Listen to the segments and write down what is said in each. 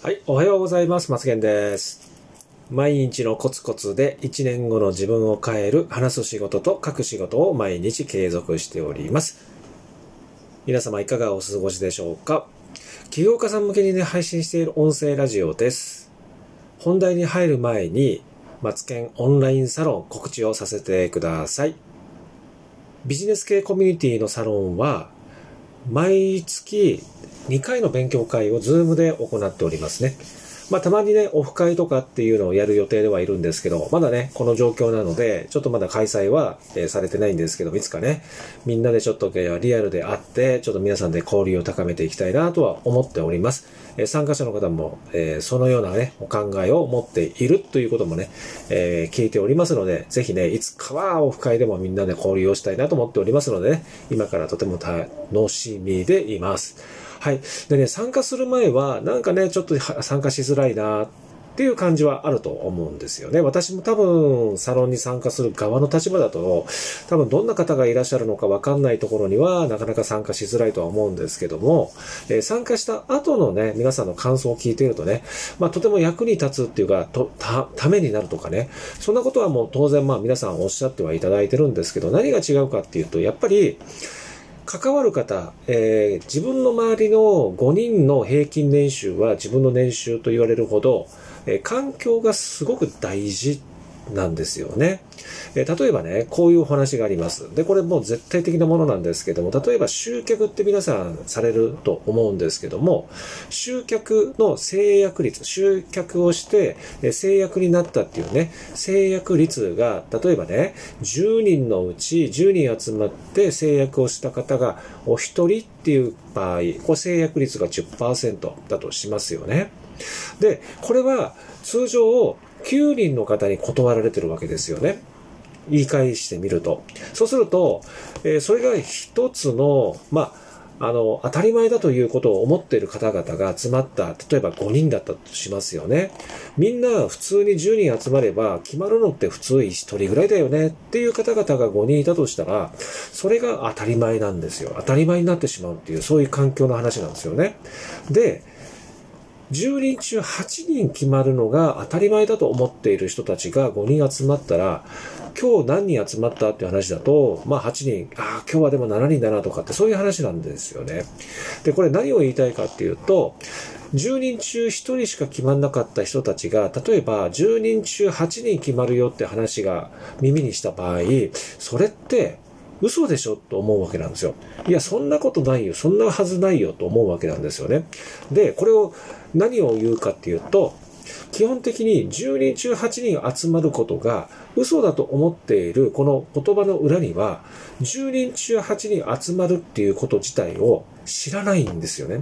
はい、おはようございます。松健です。毎日のコツコツで1年後の自分を変える話す仕事と書く仕事を毎日継続しております。皆様いかがお過ごしでしょうか？起業家さん向けにね、配信している音声ラジオです。本題に入る前に、マツケンオンラインサロン告知をさせてください。ビジネス系コミュニティのサロンは、毎月2回の勉強会を Zoom で行っておりますね。まあ、たまにね、オフ会とかっていうのをやる予定ではいるんですけど、まだね、この状況なので、ちょっとまだ開催は、えーされてないんですけど、いつかね、みんなでちょっとえーリアルで会って、ちょっと皆さんで交流を高めていきたいなとは思っております。えー参加者の方も、えーそのようなね、お考えを持っているということもね、え聞いておりますので、ぜひね、いつかはオフ会でもみんなで交流をしたいなと思っておりますのでね、今からとても楽しみでいます。はい。でね、参加する前は、なんかね、ちょっと参加しづらいなっていう感じはあると思うんですよね。私も多分、サロンに参加する側の立場だと、多分どんな方がいらっしゃるのかわかんないところには、なかなか参加しづらいとは思うんですけども、えー参加した後のね、皆さんの感想を聞いているとね、まあ、とても役に立つっていうか、と、た、ためになるとかね、そんなことはもう当然まあ皆さんおっしゃってはいただいてるんですけど、何が違うかっていうと、やっぱり、関わる方、えー自分の周りの5人の平均年収は自分の年収と言われるほど、えー環境がすごく大事。なんですよね。えー例えばね、こういうお話があります。で、これもう絶対的なものなんですけども、例えば集客って皆さんされると思うんですけども、集客の制約率、集客をしてえー制約になったっていうね、制約率が、例えばね、10人のうち10人集まって制約をした方がお一人っていう場合、これ制約率が10%だとしますよね。で、これは通常9人の方に断られてるわけですよね。言い返してみると。そうすると、えーそれが一つの、まあ、あの、当たり前だということを思っている方々が集まった、例えば5人だったとしますよね。みんな普通に10人集まれば決まるのって普通1人ぐらいだよねっていう方々が5人いたとしたら、それが当たり前なんですよ。当たり前になってしまうっていう、そういう環境の話なんですよね。で、10人中8人決まるのが当たり前だと思っている人たちが5人集まったら、今日何人集まったって話だと、まあ8人、ああ、今日はでも7人だなとかってそういう話なんですよね。で、これ何を言いたいかっていうと、10人中1人しか決まんなかった人たちが、例えば10人中8人決まるよって話が耳にした場合、それって嘘でしょと思うわけなんですよ。いや、そんなことないよ。そんなはずないよと思うわけなんですよね。で、これを何を言うかっていうと、基本的に10人中8人集まることが嘘だと思っているこの言葉の裏には10人中8人集まるっていうこと自体を知らないんですよね。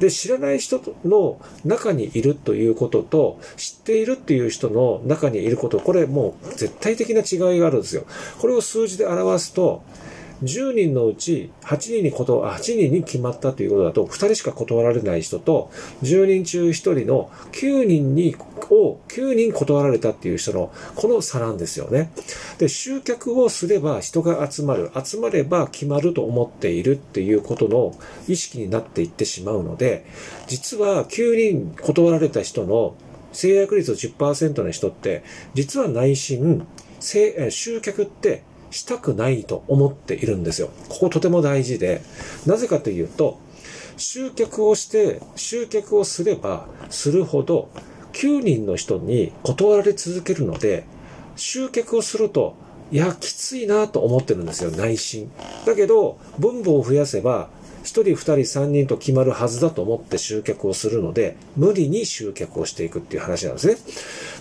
で、知らない人の中にいるということと知っているっていう人の中にいること、これもう絶対的な違いがあるんですよ。これを数字で表すと10人のうち8人にこと、8人に決まったということだと、2人しか断られない人と、10人中1人の9人に、を9人断られたっていう人の、この差なんですよね。で、集客をすれば人が集まる。集まれば決まると思っているっていうことの意識になっていってしまうので、実は9人断られた人の制約率10%の人って、実は内心、集客ってしたくないと思っているんですよ。こことても大事で、なぜかというと、集客をして、集客をすればするほど、9人の人に断られ続けるので、集客をすると、いや、きついなと思ってるんですよ、内心。だけど、分母を増やせば、人、2人、3人と決まるはずだと思って集客をするので、無理に集客をしていくっていう話なんですね。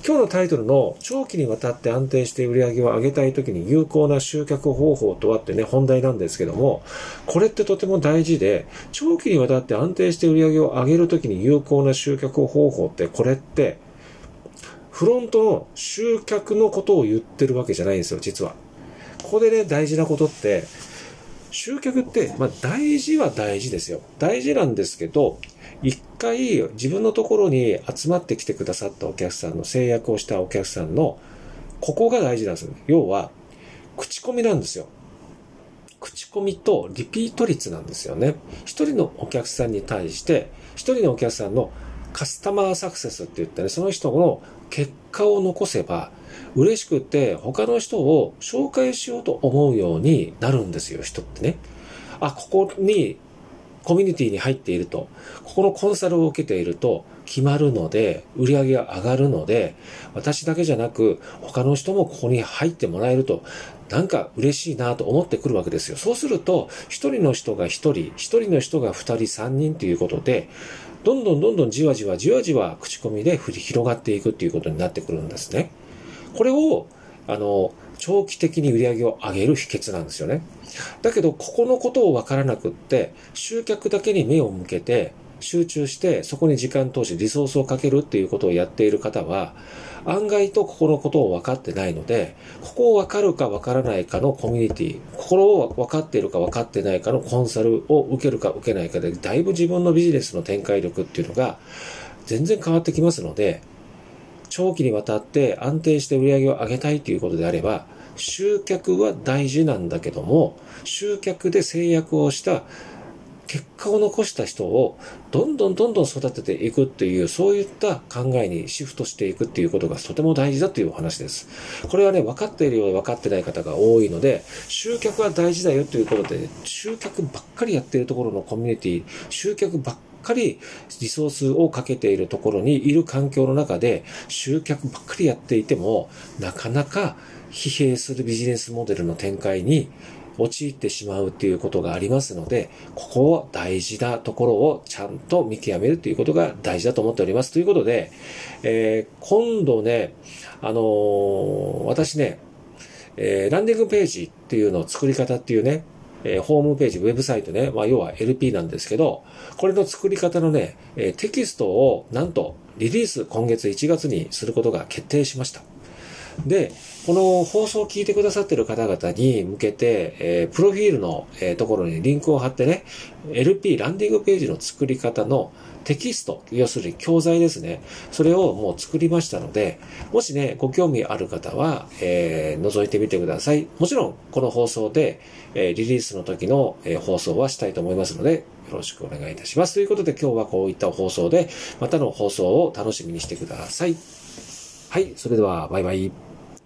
今日のタイトルの長期にわたって安定して売り上げを上げたい時に有効な集客方法とはってね、本題なんですけども、これってとても大事で、長期にわたって安定して売り上げを上げる時に有効な集客方法って、これって、フロントの集客のことを言ってるわけじゃないんですよ、実は。ここでね、大事なことって、集客って、まあ大事は大事ですよ。大事なんですけど、一回自分のところに集まってきてくださったお客さんの制約をしたお客さんの、ここが大事なんですよ。要は、口コミなんですよ。口コミとリピート率なんですよね。一人のお客さんに対して、一人のお客さんのカスタマーサクセスって言ってね、その人の結果を残せば、嬉しくって他の人を紹介しようと思うようになるんですよ、人ってね。あ、ここにコミュニティに入っていると、ここのコンサルを受けていると決まるので、売り上げが上がるので、私だけじゃなく他の人もここに入ってもらえると、なんか嬉しいなと思ってくるわけですよ。そうすると、一人の人が一人、一人の人が二人、三人ということで、どんどんどんどんじわじわじわじわ口コミで振り広がっていくっていうことになってくるんですね。これを、あの、長期的に売り上げを上げる秘訣なんですよね。だけど、ここのことをわからなくって、集客だけに目を向けて、集中して、そこに時間投資、リソースをかけるっていうことをやっている方は、案外とここのことを分かってないので、ここを分かるか分からないかのコミュニティ、心を分かっているか分かってないかのコンサルを受けるか受けないかで、だいぶ自分のビジネスの展開力っていうのが全然変わってきますので、長期にわたって安定して売り上げを上げたいということであれば、集客は大事なんだけども、集客で制約をした結果を残した人をどんどんどんどん育てていくっていう、そういった考えにシフトしていくっていうことがとても大事だというお話です。これはね、分かっているようで分かってない方が多いので、集客は大事だよということで、集客ばっかりやっているところのコミュニティ、集客ばっかりリソースをかけているところにいる環境の中で集客ばっかりやっていても、なかなか疲弊するビジネスモデルの展開に陥ってしまうっていうことがありますので、ここを大事なところをちゃんと見極めるということが大事だと思っております。ということで、えー、今度ね、あのー、私ね、えー、ランディングページっていうのを作り方っていうね、えー、ホームページ、ウェブサイトね、まあ、要は LP なんですけど、これの作り方のね、えー、テキストをなんとリリース今月1月にすることが決定しました。で、この放送を聞いてくださってる方々に向けて、えー、プロフィールの、えー、ところにリンクを貼ってね、LP、ランディングページの作り方のテキスト、要するに教材ですね。それをもう作りましたので、もしね、ご興味ある方は、えー、覗いてみてください。もちろん、この放送で、えー、リリースの時の、えー、放送はしたいと思いますので、よろしくお願いいたします。ということで今日はこういった放送で、またの放送を楽しみにしてください。はい、それではバイバイ。